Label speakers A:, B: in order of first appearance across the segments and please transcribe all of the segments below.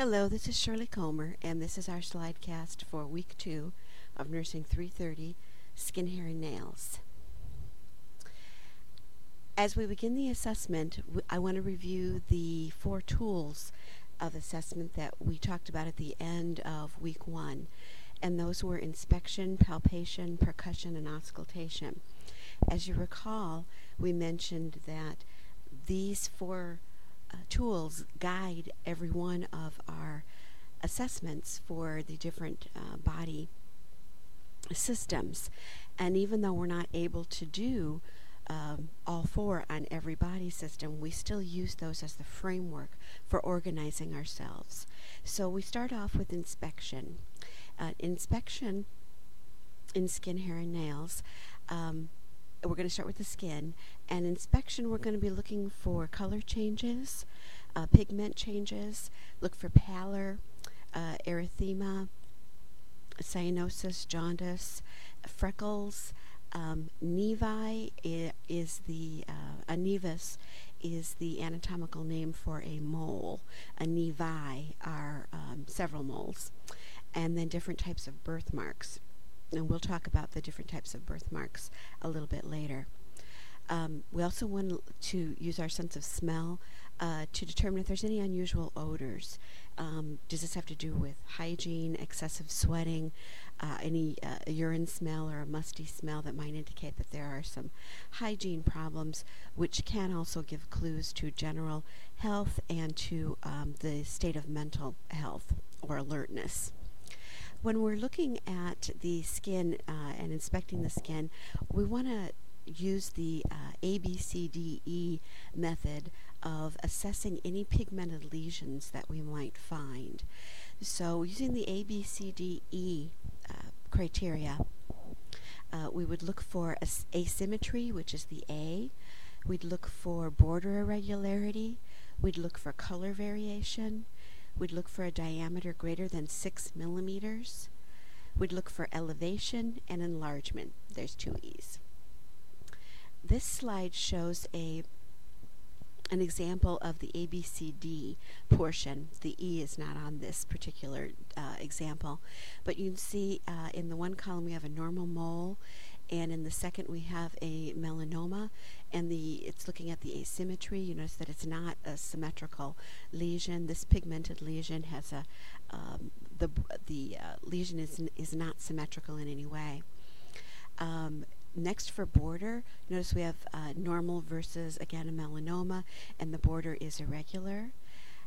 A: Hello, this is Shirley Comer, and this is our slide cast for week two of Nursing 330 Skin, Hair, and Nails. As we begin the assessment, I want to review the four tools of assessment that we talked about at the end of week one, and those were inspection, palpation, percussion, and auscultation. As you recall, we mentioned that these four uh, tools guide every one of our assessments for the different uh, body systems. And even though we're not able to do um, all four on every body system, we still use those as the framework for organizing ourselves. So we start off with inspection. Uh, inspection in skin, hair, and nails. Um, we're going to start with the skin. And inspection, we're going to be looking for color changes, uh, pigment changes, look for pallor, uh, erythema, cyanosis, jaundice, freckles. Um, nevi is the uh, a nevus is the anatomical name for a mole. A nevi are um, several moles, and then different types of birthmarks and we'll talk about the different types of birthmarks a little bit later. Um, we also want to use our sense of smell uh, to determine if there's any unusual odors. Um, does this have to do with hygiene, excessive sweating, uh, any uh, urine smell or a musty smell that might indicate that there are some hygiene problems, which can also give clues to general health and to um, the state of mental health or alertness when we're looking at the skin uh, and inspecting the skin, we want to use the uh, ABCDE method of assessing any pigmented lesions that we might find. So using the ABCDE uh, criteria, uh, we would look for as- asymmetry, which is the A. We'd look for border irregularity. We'd look for color variation. We'd look for a diameter greater than 6 millimeters. We'd look for elevation and enlargement. There's two E's. This slide shows a an example of the ABCD portion. The E is not on this particular uh, example, but you can see uh, in the one column we have a normal mole and in the second we have a melanoma and the it's looking at the asymmetry. You notice that it's not a symmetrical lesion. This pigmented lesion has a um, the the uh, lesion is is not symmetrical in any way. Um, next for border notice we have uh, normal versus again a melanoma and the border is irregular.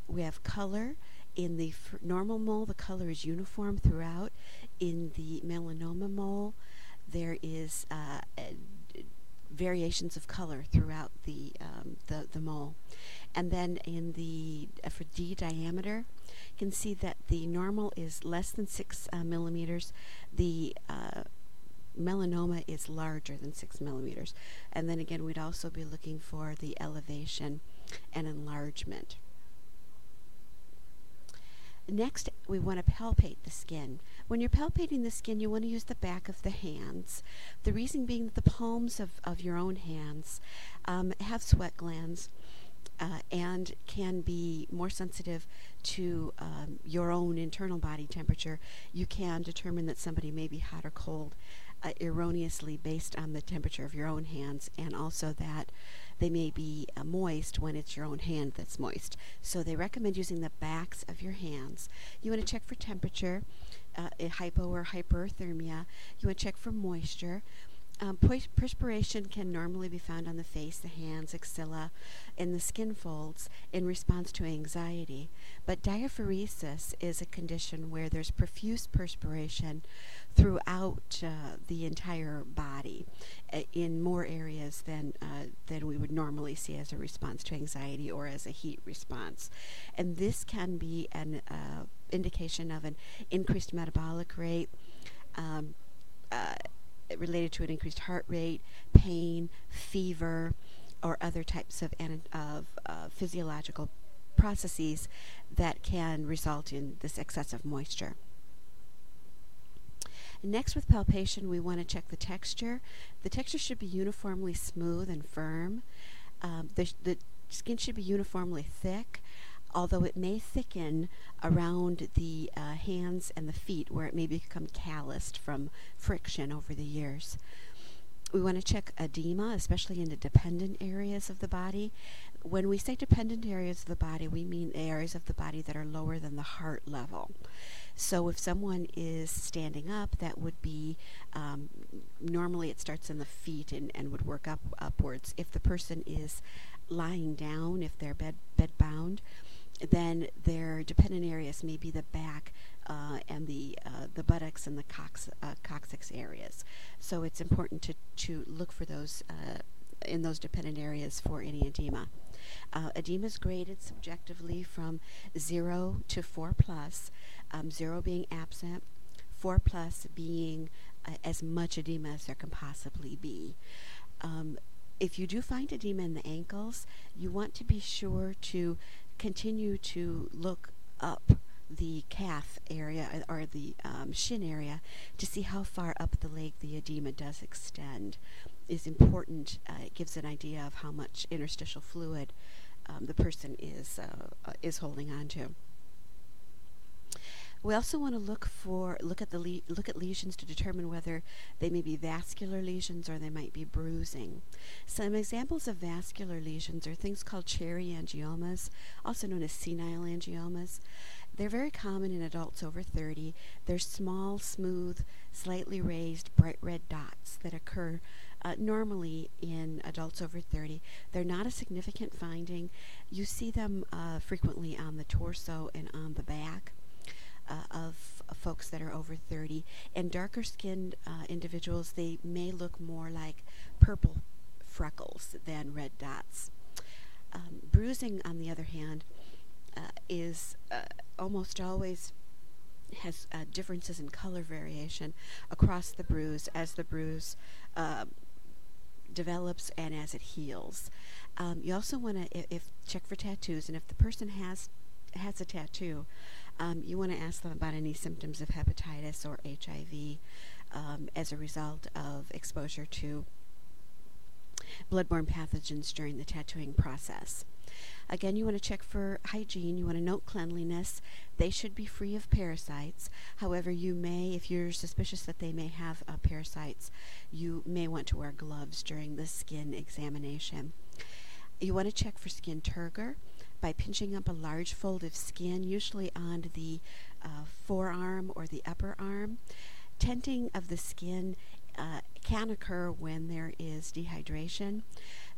A: We have color. In the normal mole the color is uniform throughout. In the melanoma mole there is uh, variations of color throughout the, um, the, the mole. And then in the, uh, for D diameter, you can see that the normal is less than 6 uh, millimeters. The uh, melanoma is larger than 6 millimeters. And then again, we'd also be looking for the elevation and enlargement. Next, we want to palpate the skin. When you're palpating the skin, you want to use the back of the hands. The reason being that the palms of, of your own hands um, have sweat glands. Uh, and can be more sensitive to um, your own internal body temperature, you can determine that somebody may be hot or cold uh, erroneously based on the temperature of your own hands, and also that they may be uh, moist when it's your own hand that's moist. So they recommend using the backs of your hands. You want to check for temperature, uh, hypo or hyperthermia. You want to check for moisture. Um, perspiration can normally be found on the face, the hands, axilla, and the skin folds in response to anxiety. But diaphoresis is a condition where there's profuse perspiration throughout uh, the entire body uh, in more areas than, uh, than we would normally see as a response to anxiety or as a heat response. And this can be an uh, indication of an increased metabolic rate. Um, uh, related to an increased heart rate, pain, fever, or other types of, of uh, physiological processes that can result in this excessive moisture. Next, with palpation, we want to check the texture. The texture should be uniformly smooth and firm. Um, the, the skin should be uniformly thick although it may thicken around the uh, hands and the feet where it may become calloused from friction over the years. We want to check edema, especially in the dependent areas of the body. When we say dependent areas of the body, we mean areas of the body that are lower than the heart level. So if someone is standing up, that would be um, normally it starts in the feet and, and would work up upwards. If the person is lying down, if they're bed bed bound, then their dependent areas may be the back uh, and the uh, the buttocks and the cox, uh, coccyx areas. So it's important to, to look for those uh, in those dependent areas for any edema. Uh, edema is graded subjectively from 0 to 4 plus, um, 0 being absent, 4 plus being uh, as much edema as there can possibly be. Um, if you do find edema in the ankles, you want to be sure to continue to look up the calf area uh, or the um, shin area to see how far up the leg the edema does extend is important. Uh, it gives an idea of how much interstitial fluid um, the person is uh, uh, is holding on to. We also want to look for look at the le- look at lesions to determine whether they may be vascular lesions or they might be bruising. Some examples of vascular lesions are things called cherry angiomas, also known as senile angiomas. They're very common in adults over 30. They're small, smooth, slightly raised, bright red dots that occur uh, normally in adults over 30. They're not a significant finding. You see them uh, frequently on the torso and on the back uh, of folks that are over 30. And darker skinned uh, individuals, they may look more like purple freckles than red dots. Um, bruising, on the other hand, uh, is uh, almost always has uh, differences in color variation across the bruise as the bruise uh, develops and as it heals. Um, you also want to if, if, check for tattoos, and if the person has has a tattoo, um, you want to ask them about any symptoms of hepatitis or HIV um, as a result of exposure to bloodborne pathogens during the tattooing process. Again, you want to check for hygiene. You want to note cleanliness. They should be free of parasites. However, you may, if you're suspicious that they may have uh, parasites, you may want to wear gloves during the skin examination. You want to check for skin turgor by pinching up a large fold of skin, usually on the uh, forearm or the upper arm. Tenting of the skin uh, can occur when there is dehydration,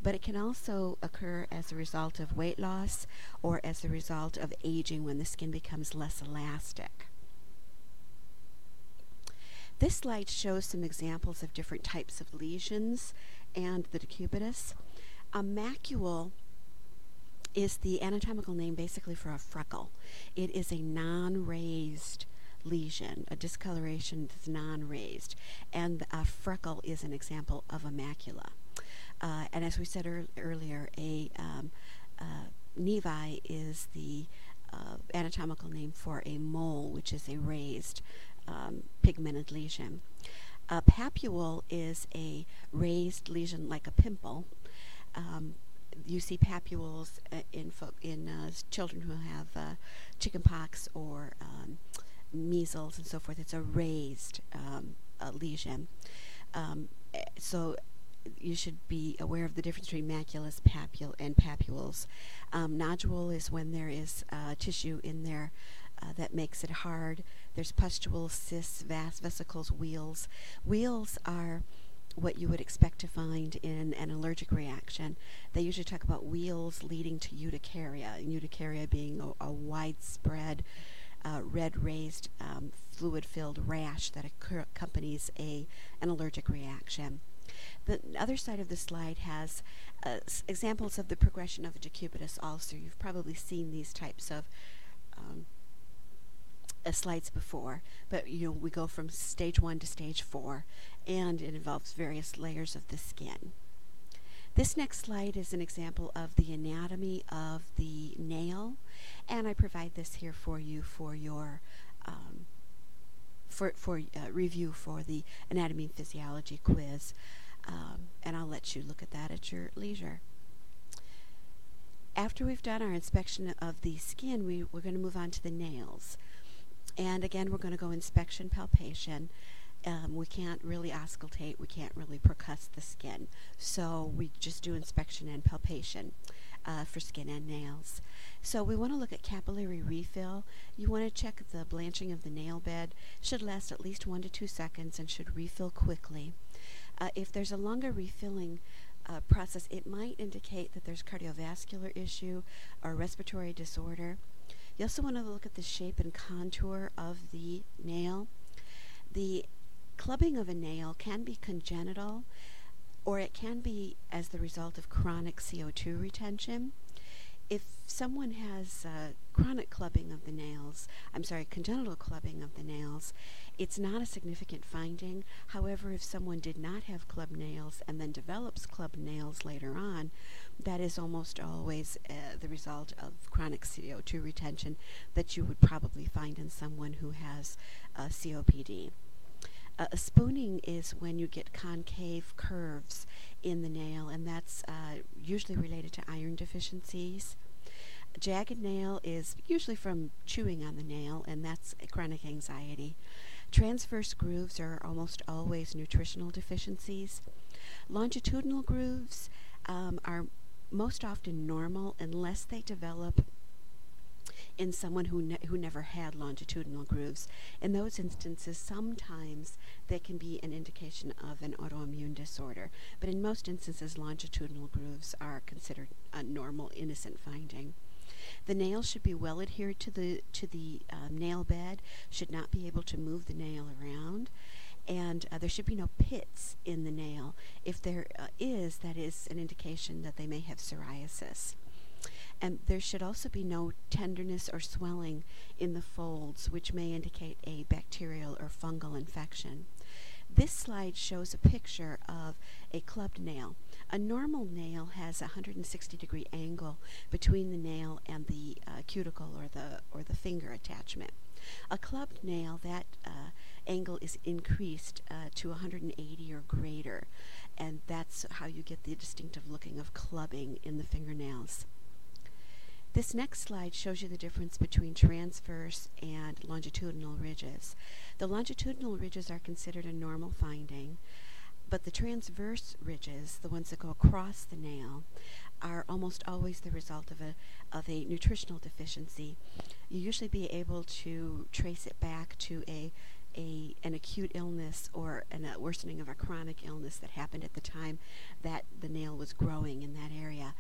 A: but it can also occur as a result of weight loss or as a result of aging when the skin becomes less elastic. This slide shows some examples of different types of lesions and the decubitus. A macule is the anatomical name basically for a freckle. It is a non-raised lesion, a discoloration that's non-raised, and a freckle is an example of a macula. Uh, and as we said er- earlier, a um, uh, nevi is the uh, anatomical name for a mole, which is a raised um, pigmented lesion. A papule is a raised lesion like a pimple. Um, you see papules uh, in in uh, children who have uh, chickenpox or um, measles and so forth. It's a raised um, lesion. Um, eh, so you should be aware of the difference between maculus, papule, and papules. Um, nodule is when there is uh, tissue in there uh, that makes it hard. There's pustules, cysts, vas, vesicles, wheals. Wheals are what you would expect to find in an allergic reaction. They usually talk about wheals leading to urticaria, and urticaria being a, a widespread uh, red raised um, fluid filled rash that accompanies a, an allergic reaction. The other side of the slide has uh, examples of the progression of a decubitus ulcer. You've probably seen these types of um, uh, slides before, but you know we go from stage one to stage four, and it involves various layers of the skin. This next slide is an example of the anatomy of the nail, and I provide this here for you for your um, for for uh, review for the anatomy and physiology quiz, um, and I'll let you look at that at your leisure. After we've done our inspection of the skin, we, we're going to move on to the nails. And again, we're going to go inspection, palpation. Um, we can't really auscultate, we can't really percuss the skin. So we just do inspection and palpation uh, for skin and nails. So we want to look at capillary refill. You want to check the blanching of the nail bed. Should last at least one to two seconds and should refill quickly. Uh, if there's a longer refilling uh, process, it might indicate that there's cardiovascular issue or respiratory disorder. You also want to look at the shape and contour of the nail. The clubbing of a nail can be congenital or it can be as the result of chronic CO2 retention if someone has uh, chronic clubbing of the nails, I'm sorry, congenital clubbing of the nails, it's not a significant finding. However, if someone did not have club nails and then develops club nails later on, that is almost always uh, the result of chronic CO2 retention that you would probably find in someone who has uh, COPD. Uh, spooning is when you get concave curves in the nail, and that's uh, usually related to iron deficiencies. Jagged nail is usually from chewing on the nail, and that's chronic anxiety. Transverse grooves are almost always nutritional deficiencies. Longitudinal grooves um, are most often normal unless they develop in someone who, ne- who never had longitudinal grooves. In those instances, sometimes they can be an indication of an autoimmune disorder, but in most instances, longitudinal grooves are considered a normal, innocent finding. The nail should be well adhered to the to the um, nail bed. Should not be able to move the nail around, and uh, there should be no pits in the nail. If there uh, is, that is an indication that they may have psoriasis. And there should also be no tenderness or swelling in the folds, which may indicate a bacterial or fungal infection. This slide shows a picture of a clubbed nail. A normal nail has a 160 degree angle between the nail and the uh, cuticle or the or the finger attachment. A clubbed nail, that uh, angle is increased uh, to 180 or greater, and that's how you get the distinctive looking of clubbing in the fingernails. This next slide shows you the difference between transverse and longitudinal ridges. The longitudinal ridges are considered a normal finding, but the transverse ridges, the ones that go across the nail, are almost always the result of a, of a nutritional deficiency. You usually be able to trace it back to a, a an acute illness or an, a worsening of a chronic illness that happened at the time that the nail was growing in that area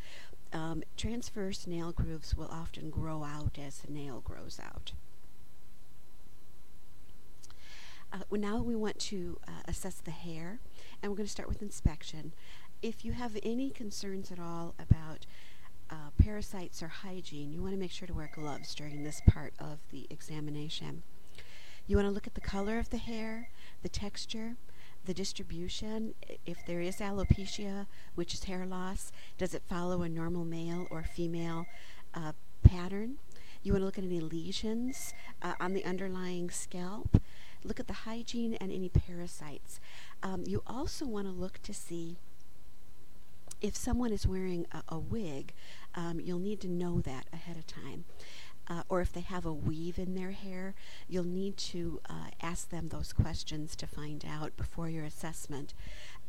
A: um, transverse nail grooves will often grow out as the nail grows out. Uh, well, now we want to uh, assess the hair, and we're going to start with inspection. If you have any concerns at all about uh, parasites or hygiene, you want to make sure to wear gloves during this part of the examination. You want to look at the color of the hair, the texture, the distribution, if there is alopecia, which is hair loss, does it follow a normal male or female uh, pattern? You want to look at any lesions uh, on the underlying scalp. Look at the hygiene and any parasites. Um, you also want to look to see if someone is wearing a, a wig, um, you'll need to know that ahead of time uh, or if they have a weave in their hair, you'll need to uh, ask them those questions to find out before your assessment.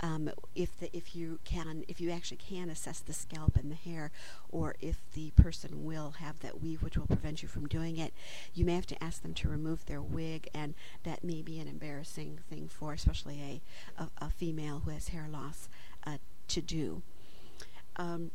A: Um, if the, if you can if you actually can assess the scalp and the hair, or if the person will have that weave, which will prevent you from doing it, you may have to ask them to remove their wig, and that may be an embarrassing thing for especially a a, a female who has hair loss uh, to do. Um,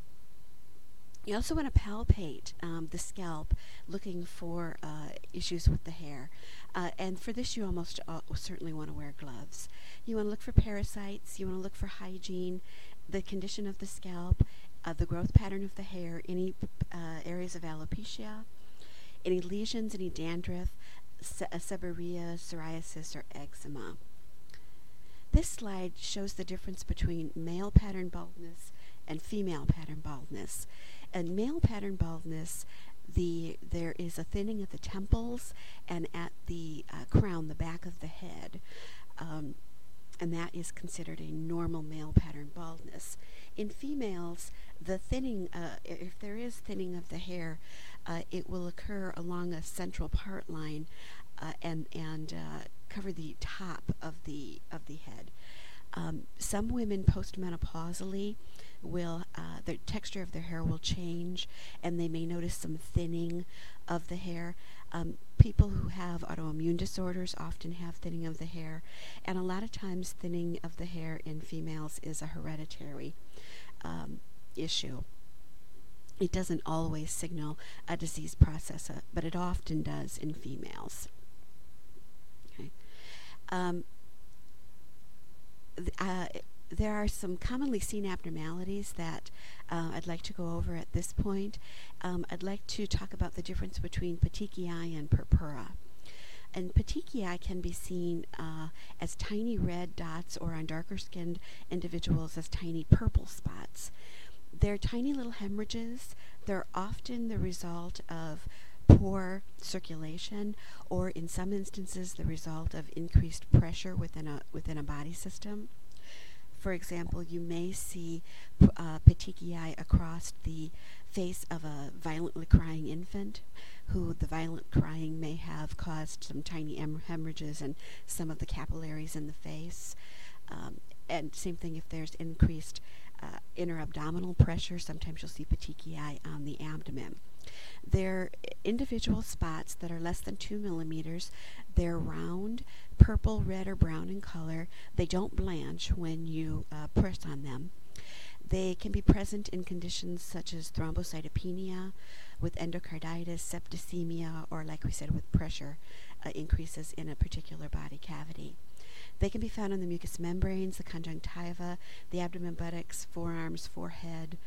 A: you also want to palpate um, the scalp, looking for uh, issues with the hair. Uh, and for this, you almost uh, certainly want to wear gloves. You want to look for parasites. You want to look for hygiene, the condition of the scalp, uh, the growth pattern of the hair, any uh, areas of alopecia, any lesions, any dandruff, se- uh, seborrhea, psoriasis, or eczema. This slide shows the difference between male pattern baldness and female pattern baldness. And male pattern baldness, the there is a thinning at the temples and at the uh, crown, the back of the head. Um, and that is considered a normal male pattern baldness. In females, the thinning, uh, if there is thinning of the hair, uh, it will occur along a central part line uh, and and uh, cover the top of the of the head. Um, some women postmenopausally will uh, the texture of their hair will change, and they may notice some thinning of the hair. Um, people who have autoimmune disorders often have thinning of the hair, and a lot of times thinning of the hair in females is a hereditary um, issue. It doesn't always signal a disease process, uh, but it often does in females. Um, th- uh, there are some commonly seen abnormalities that uh, I'd like to go over at this point. Um, I'd like to talk about the difference between petechiae and purpura. And petechiae can be seen uh, as tiny red dots or on darker skinned individuals as tiny purple spots. They're tiny little hemorrhages. They're often the result of poor circulation or in some instances the result of increased pressure within a within a body system. For example, you may see uh, petechiae across the face of a violently crying infant, who the violent crying may have caused some tiny hem- hemorrhages and some of the capillaries in the face. Um, and same thing if there's increased uh, inner abdominal pressure, sometimes you'll see petechiae on the abdomen. They're individual spots that are less than two millimeters. They're round, purple, red, or brown in color. They don't blanch when you uh, press on them. They can be present in conditions such as thrombocytopenia, with endocarditis, septicemia, or like we said, with pressure uh, increases in a particular body cavity. They can be found on the mucous membranes, the conjunctiva, the abdomen, buttocks, forearms, forehead.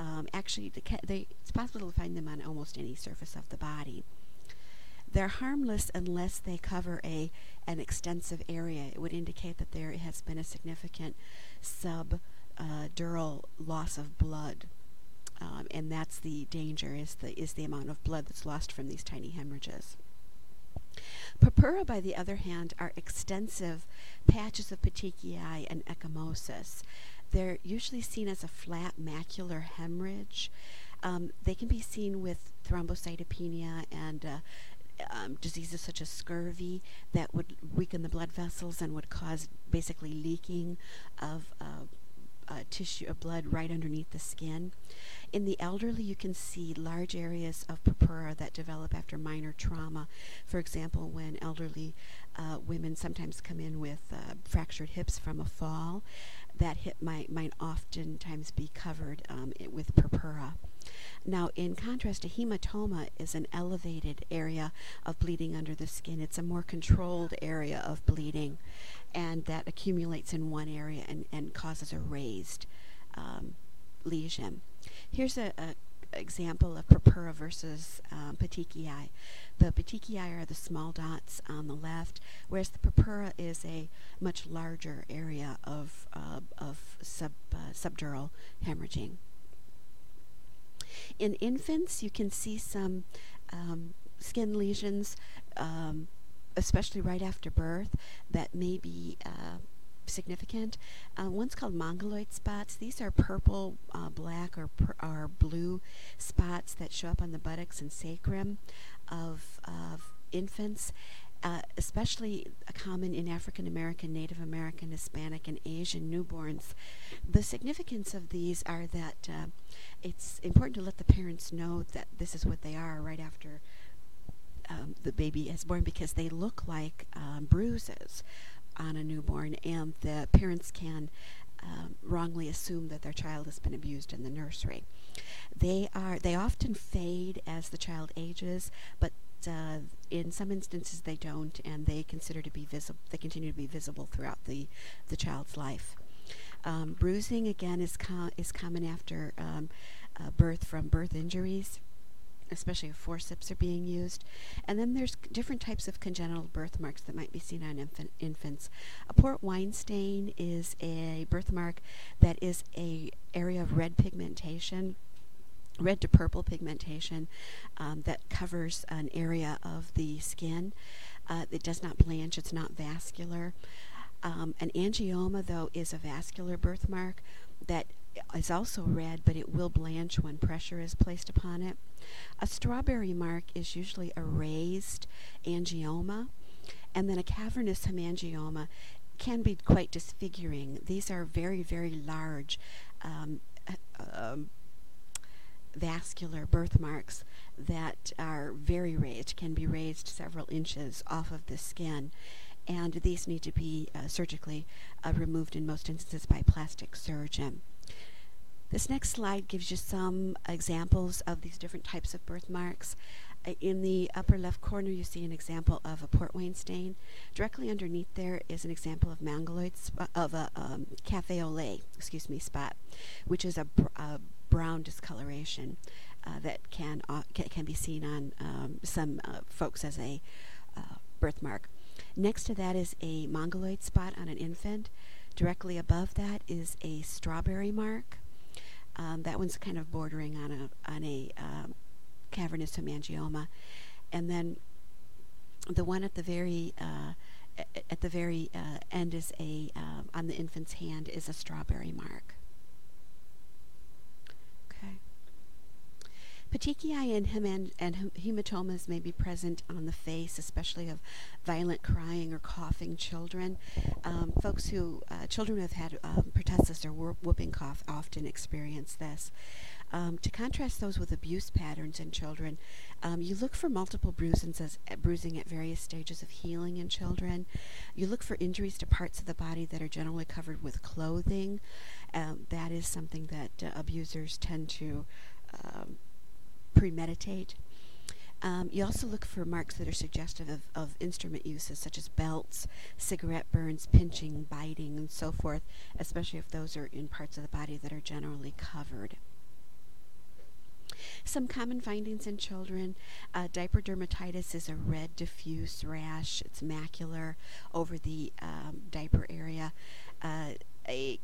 A: Um, actually, they, it's possible to find them on almost any surface of the body. They're harmless unless they cover a an extensive area. It would indicate that there has been a significant subdural uh, loss of blood, um, and that's the danger is the is the amount of blood that's lost from these tiny hemorrhages. Purpura, by the other hand, are extensive patches of petechiae and ecchymosis. They're usually seen as a flat macular hemorrhage. Um, they can be seen with thrombocytopenia and uh, um, diseases such as scurvy that would weaken the blood vessels and would cause basically leaking of uh, uh, tissue of blood right underneath the skin. In the elderly, you can see large areas of purpura that develop after minor trauma. For example, when elderly uh, women sometimes come in with uh, fractured hips from a fall, that hip might, might oftentimes be covered um, with purpura. Now, in contrast, a hematoma is an elevated area of bleeding under the skin. It's a more controlled area of bleeding, and that accumulates in one area and, and causes a raised um, lesion. Here's a, a example of purpura versus um, petechiae. The petechiae are the small dots on the left, whereas the purpura is a much larger area of, uh, of sub, uh, subdural hemorrhaging. In infants, you can see some um, skin lesions, um, especially right after birth, that may be uh, significant. Uh, one's called mongoloid spots. These are purple, uh, black, or, or blue spots that show up on the buttocks and sacrum of, of infants. Uh, especially common in African American, Native American, Hispanic, and Asian newborns. The significance of these are that uh, it's important to let the parents know that this is what they are right after um, the baby is born because they look like um, bruises on a newborn, and the parents can um, wrongly assume that their child has been abused in the nursery. They are they often fade as the child ages, but uh, in some instances they don't, and they consider to be visible. They continue to be visible throughout the the child's life. Um, bruising again is com- is common after um, uh, birth from birth injuries, especially if forceps are being used. And then there's different types of congenital birthmarks that might be seen on infant, infants. A port wine stain is a birthmark that is a area of red pigmentation red to purple pigmentation um, that covers an area of the skin. Uh, it does not blanch, it's not vascular. Um, an angioma, though, is a vascular birthmark that is also red, but it will blanch when pressure is placed upon it. A strawberry mark is usually a raised angioma, and then a cavernous hemangioma can be quite disfiguring. These are very, very large um, um, vascular birthmarks that are very raised, can be raised several inches off of the skin. And these need to be uh, surgically uh, removed in most instances by plastic surgeon. This next slide gives you some examples of these different types of birthmarks. Uh, in the upper left corner, you see an example of a port wine stain. Directly underneath there is an example of mongoloid of a um, cafe au lait, excuse me, spot, which is a, br- a brown discoloration uh, that can, uh, can be seen on um, some uh, folks as a uh, birthmark. Next to that is a mongoloid spot on an infant. Directly above that is a strawberry mark. Um, that one's kind of bordering on a on a um, cavernous hemangioma, and then the one at the very uh, at the very uh, end is a uh, on the infant's hand is a strawberry mark. Petechiae and, and hematomas may be present on the face, especially of violent crying or coughing children. Um, folks who, uh, children who have had um, pertussis or whooping cough often experience this. Um, to contrast those with abuse patterns in children, um, you look for multiple bruises, uh, bruising at various stages of healing in children. You look for injuries to parts of the body that are generally covered with clothing. Um, that is something that uh, abusers tend to um, premeditate. Um, you also look for marks that are suggestive of, of instrument uses, such as belts, cigarette burns, pinching, biting, and so forth, especially if those are in parts of the body that are generally covered. Some common findings in children uh, diaper dermatitis is a red diffuse rash. It's macular over the um, diaper area. Uh, a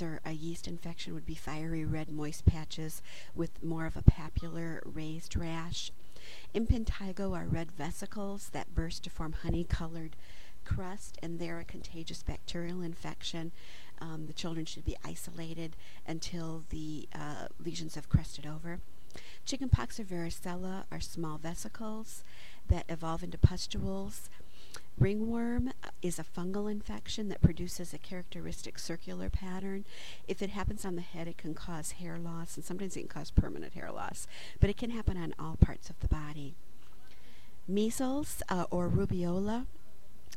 A: or a yeast infection would be fiery red moist patches with more of a papular raised rash. Impetigo are red vesicles that burst to form honey colored crust, and they're a contagious bacterial infection. Um, the children should be isolated until the uh, lesions have crusted over. Chickenpox or varicella are small vesicles that evolve into pustules Ringworm is a fungal infection that produces a characteristic circular pattern. If it happens on the head, it can cause hair loss, and sometimes it can cause permanent hair loss, but it can happen on all parts of the body. Measles uh, or rubeola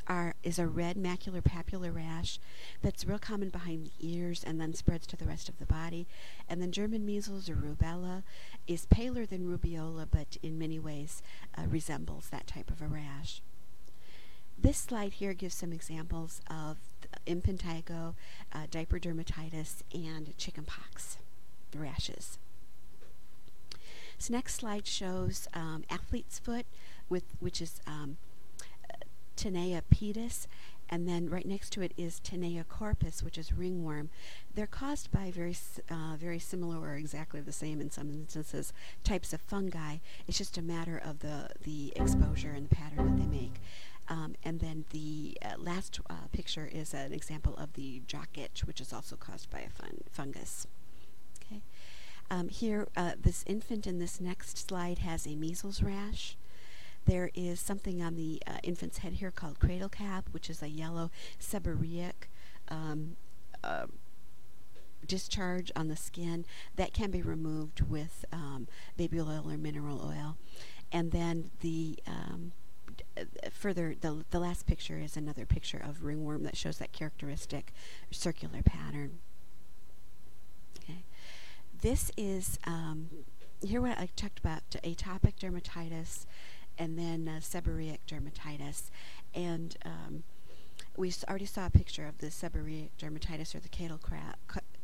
A: are, is a red macular papular rash that's real common behind the ears and then spreads to the rest of the body. And then German measles or rubella is paler than rubeola, but in many ways uh, resembles that type of a rash. This slide here gives some examples of impetigo, uh, diaper dermatitis, and chickenpox rashes. This next slide shows um, athlete's foot, with which is um, Tinea pedis, and then right next to it is Tinea corpus, which is ringworm. They're caused by very, uh, very similar or exactly the same in some instances types of fungi. It's just a matter of the the exposure and the pattern that they make. Um, and then the uh, last uh, picture is an example of the jock itch, which is also caused by a fun fungus. Okay. Um, here, uh, this infant in this next slide has a measles rash. There is something on the uh, infant's head here called cradle cap, which is a yellow seborrheic um, uh, discharge on the skin that can be removed with um, baby oil or mineral oil. And then the um, further, the, the last picture is another picture of ringworm that shows that characteristic circular pattern. Okay. This is, um, here what I talked about, atopic dermatitis and then uh, seborrheic dermatitis. And um, we already saw a picture of the seborrheic dermatitis or the cradle,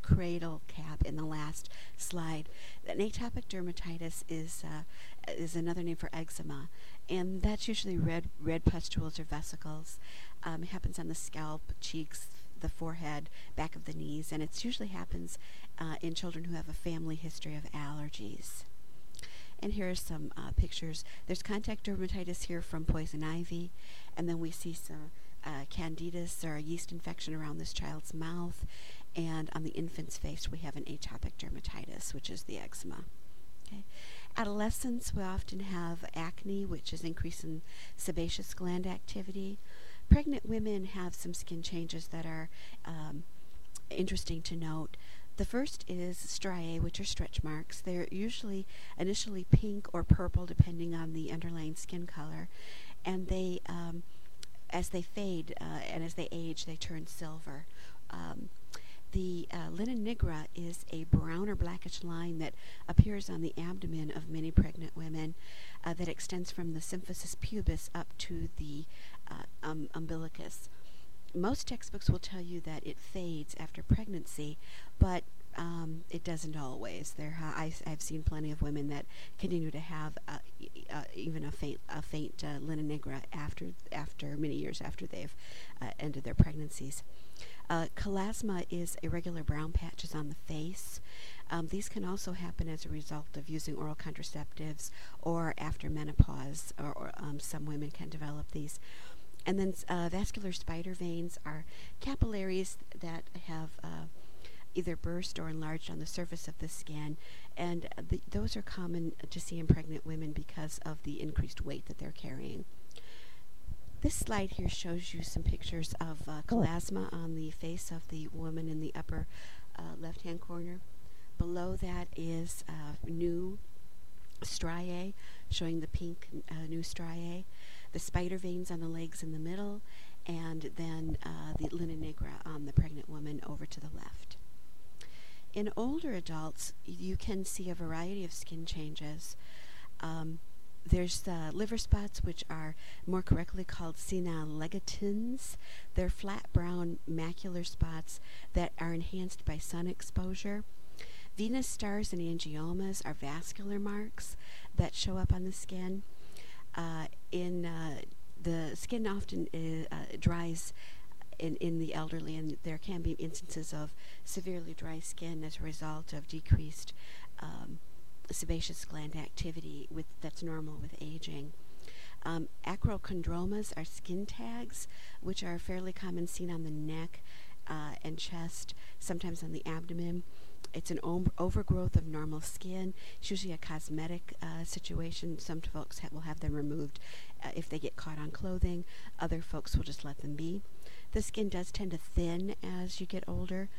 A: cradle cap in the last slide. An atopic dermatitis is uh, is another name for eczema, and that's usually red red pustules or vesicles. Um, it happens on the scalp, cheeks, the forehead, back of the knees, and it usually happens uh, in children who have a family history of allergies. And here are some uh, pictures. There's contact dermatitis here from poison ivy, and then we see some uh, candidus or a yeast infection around this child's mouth, and on the infant's face we have an atopic dermatitis, which is the eczema. Okay. Adolescents, we often have acne, which is increase in sebaceous gland activity. Pregnant women have some skin changes that are um, interesting to note. The first is striae, which are stretch marks. They're usually initially pink or purple, depending on the underlying skin color, and they, um, as they fade uh, and as they age, they turn silver. Um, the uh, linea nigra is a brown or blackish line that appears on the abdomen of many pregnant women uh, that extends from the symphysis pubis up to the uh, um, umbilicus. Most textbooks will tell you that it fades after pregnancy, but um, it doesn't always. There, I, have seen plenty of women that continue to have uh, uh, even a faint, a faint uh, linea nigra after after many years after they've uh, ended their pregnancies. Chloasma is irregular brown patches on the face. Um, these can also happen as a result of using oral contraceptives or after menopause, or, or um, some women can develop these. And then vascular spider veins are capillaries that have either burst or enlarged on the surface of the skin, and th- those are common to see in pregnant women because of the increased weight that they're carrying. This slide here shows you some pictures of uh, on the face of the woman in the upper uh, left-hand corner. Below that is uh, new striae, showing the pink uh, new striae, the spider veins on the legs in the middle, and then uh, the linea nigra on the pregnant woman over to the left. In older adults, you can see a variety of skin changes. Um, there's the liver spots, which are more correctly called senile lentigines. They're flat brown macular spots that are enhanced by sun exposure. Venous stars and angiomas are vascular marks that show up on the skin. Uh, in uh, the skin often uh, dries in, in the elderly, and there can be instances of severely dry skin as a result of decreased um, sebaceous gland activity with that's normal with aging. Um, acrochondromas are skin tags, which are fairly common seen on the neck uh, and chest, sometimes on the abdomen. It's an overgrowth of normal skin. It's usually a cosmetic uh, situation. Some folks ha- will have them removed uh, if they get caught on clothing. Other folks will just let them be. The skin does tend to thin as you get older,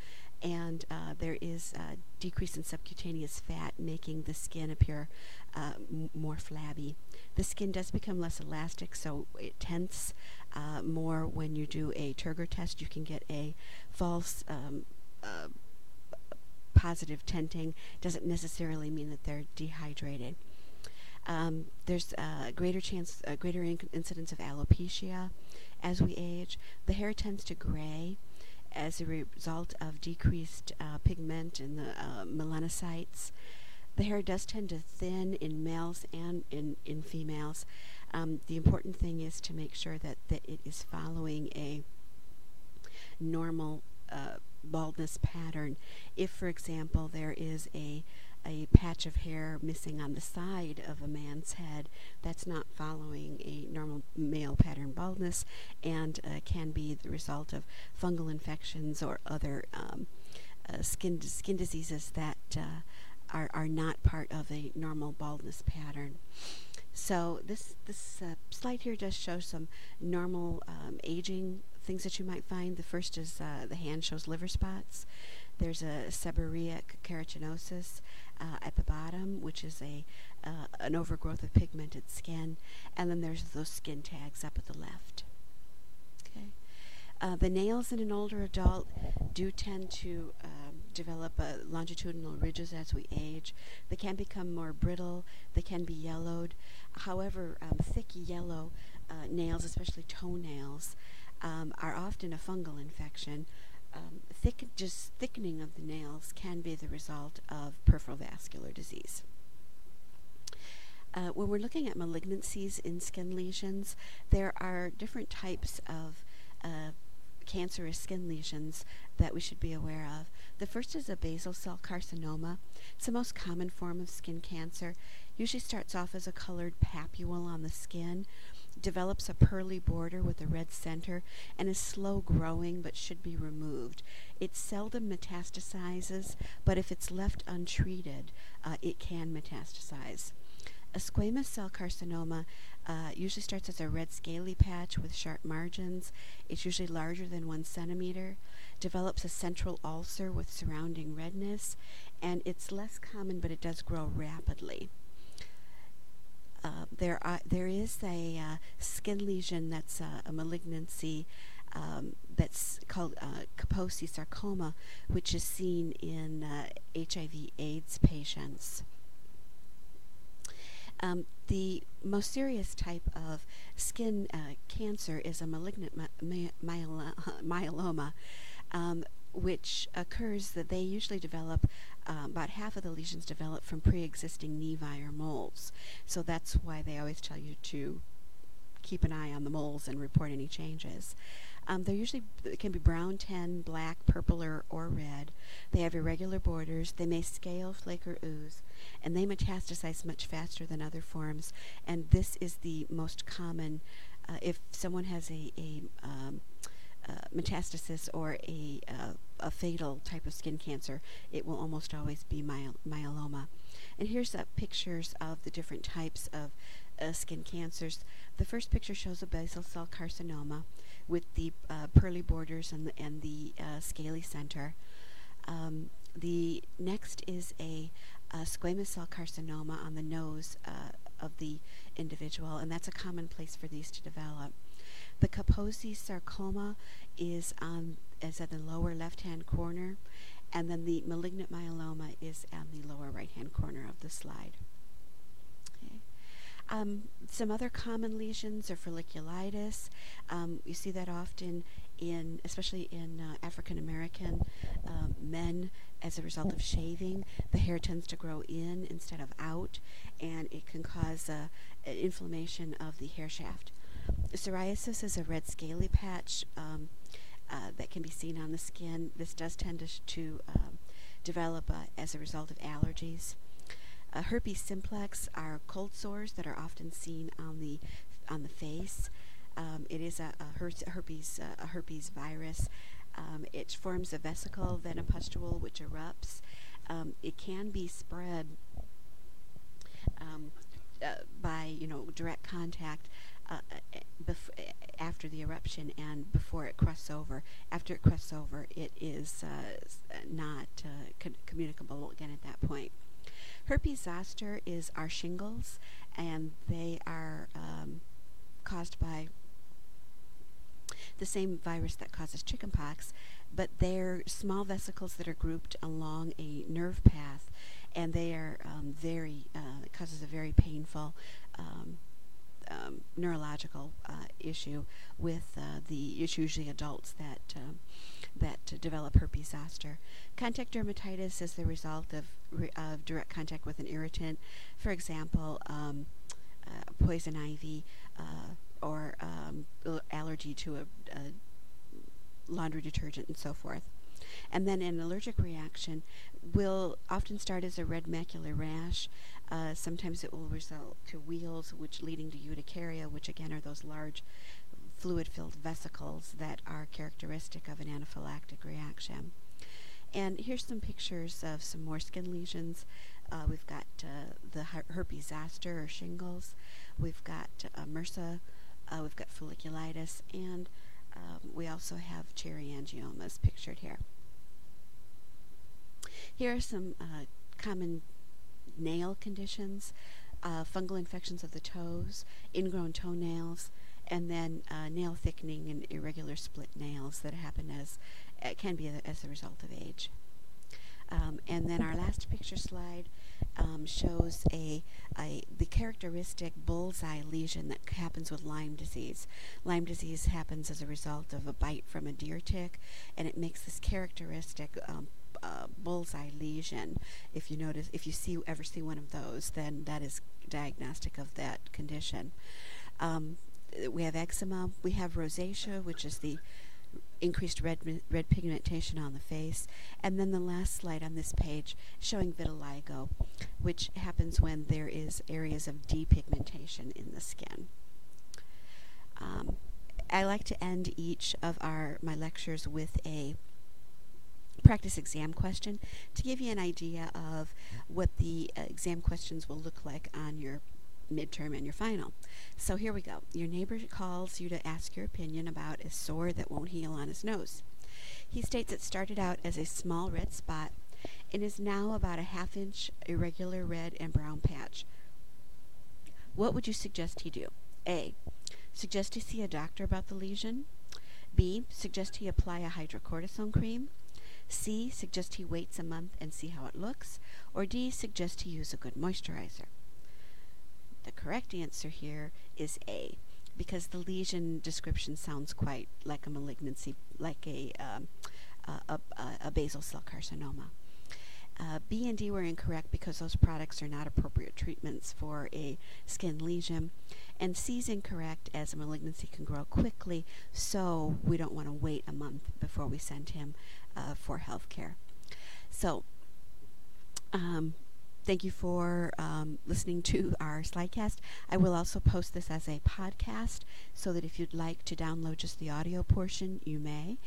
A: and uh, there is a decrease in subcutaneous fat, making the skin appear uh, more flabby. The skin does become less elastic, so it tenses uh, more when you do a turgor test. You can get a false um, uh, positive tenting. Doesn't necessarily mean that they're dehydrated. Um, there's a greater chance, a greater inc- incidence of alopecia as we age. The hair tends to gray as a result of decreased uh, pigment in the uh, melanocytes. The hair does tend to thin in males and in, in females. Um, the important thing is to make sure that, that it is following a normal uh, baldness pattern. If, for example, there is a a patch of hair missing on the side of a man's head that's not following a normal male pattern baldness and uh, can be the result of fungal infections or other um, uh, skin skin diseases that uh, are are not part of a normal baldness pattern. So this this uh, slide here does show some normal um, aging things that you might find. The first is uh, the hand shows liver spots. There's a seborrheic keratinosis uh, at the bottom, which is a uh, an overgrowth of pigmented skin, and then there's those skin tags up at the left. Okay, uh, the nails in an older adult do tend to um, develop longitudinal ridges as we age. They can become more brittle. They can be yellowed. However, um, thick yellow uh, nails, especially toenails, um, are often a fungal infection um, thick, just thickening of the nails can be the result of peripheral vascular disease. Uh, when we're looking at malignancies in skin lesions, there are different types of uh, cancerous skin lesions that we should be aware of. The first is a basal cell carcinoma. It's the most common form of skin cancer. Usually starts off as a colored papule on the skin develops a pearly border with a red center and is slow growing but should be removed. It seldom metastasizes, but if it's left untreated, uh, it can metastasize. A squamous cell carcinoma uh, usually starts as a red scaly patch with sharp margins. It's usually larger than one centimeter, develops a central ulcer with surrounding redness, and it's less common, but it does grow rapidly. Uh, there, are, there is a uh, skin lesion that's uh, a malignancy um, that's called uh, Kaposi sarcoma, which is seen in HIV/AIDS patients. Um, the most serious type of skin cancer is a malignant my- my- myeloma, um, which occurs that they usually develop um, about half of the lesions develop from pre-existing nevi or moles. So that's why they always tell you to keep an eye on the moles and report any changes. Um, they're usually it can be brown, tan, black, purple, or, or red. They have irregular borders. They may scale, flake, or ooze, and they metastasize much faster than other forms. And this is the most common. Uh, if someone has a, a um, uh, metastasis or a, uh, a fatal type of skin cancer, it will almost always be myel- myeloma. And here's pictures of the different types of uh, skin cancers. The first picture shows a basal cell carcinoma with the uh, pearly borders and the, and the uh, scaly center. Um, the next is a, a, squamous cell carcinoma on the nose uh, of the individual, and that's a common place for these to develop. The Kaposi sarcoma is on is at the lower left-hand corner, and then the malignant myeloma is on the lower right-hand corner of the slide. Um, some other common lesions are folliculitis. Um, you see that often in, especially in uh, African American um, men as a result of shaving. The hair tends to grow in instead of out, and it can cause uh, inflammation of the hair shaft. Psoriasis is a red scaly patch um, uh, that can be seen on the skin. This does tend to, to um, develop uh, as a result of allergies. Uh, herpes simplex are cold sores that are often seen on the on the face. Um, it is a, a herpes uh, a herpes virus. Um, it forms a vesicle, then a pustule, which erupts. Um, it can be spread um, uh, by you know direct contact uh, uh, bef- after the eruption and before it crusts over. After it crusts over, it is uh, not con- communicable again at that point. Herpes zoster is our shingles, and they are um, caused by the same virus that causes chickenpox, but they're small vesicles that are grouped along a nerve path, and they are um, very, uh, causes a very painful um, neurological uh, issue with uh, the, it's usually adults that um, that develop herpes zoster. Contact dermatitis is the result of, re- of direct contact with an irritant, for example, um, uh, poison ivy uh, or um, allergy to a, a laundry detergent and so forth. And then an allergic reaction will often start as a red macular rash. Uh, sometimes it will result to wheals, which leading to urticaria, which again are those large fluid-filled vesicles that are characteristic of an anaphylactic reaction. And here's some pictures of some more skin lesions. Uh, we've got uh, the her- herpes zoster or shingles. We've got uh, MRSA. Uh, we've got folliculitis. And um, we also have cherry angiomas pictured here. Here are some uh, common nail conditions. Uh, fungal infections of the toes, ingrown toenails, and then uh, nail thickening and irregular split nails that happen as uh, can be a, as a result of age. Um, and then our last picture slide um, shows a, a, the characteristic bullseye lesion that happens with Lyme disease. Lyme disease happens as a result of a bite from a deer tick, and it makes this characteristic um, uh, bullseye lesion. If you notice, if you see ever see one of those, then that is diagnostic of that condition. Um, we have eczema, we have rosacea, which is the increased red red pigmentation on the face, and then the last slide on this page showing vitiligo, which happens when there is areas of depigmentation in the skin. I like to end each of our my lectures with a practice exam question to give you an idea of what the uh, exam questions will look like on your midterm and your final. So here we go. Your neighbor calls you to ask your opinion about a sore that won't heal on his nose. He states it started out as a small red spot and is now about a half inch irregular red and brown patch. What would you suggest he do? A. Suggest he see a doctor about the lesion. B. Suggest he apply a hydrocortisone cream. C. Suggest he waits a month and see how it looks. Or D. Suggest he use a good moisturizer. The correct answer here is A, because the lesion description sounds quite like a malignancy, like a, um, a, a, a basal cell carcinoma. Uh, B and D were incorrect because those products are not appropriate treatments for a skin lesion. And C is incorrect as a malignancy can grow quickly, so we don't want to wait a month before we send him uh, for health care. So, um, thank you for um, listening to our slidecast. I will also post this as a podcast so that if you'd like to download just the audio portion, you may.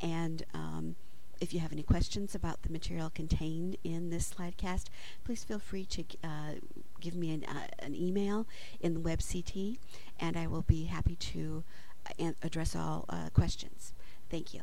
A: And um, if you have any questions about the material contained in this slidecast, please feel free to uh, give me an, uh, an, email in the WebCT, and I will be happy to uh, address all uh, questions. Thank you.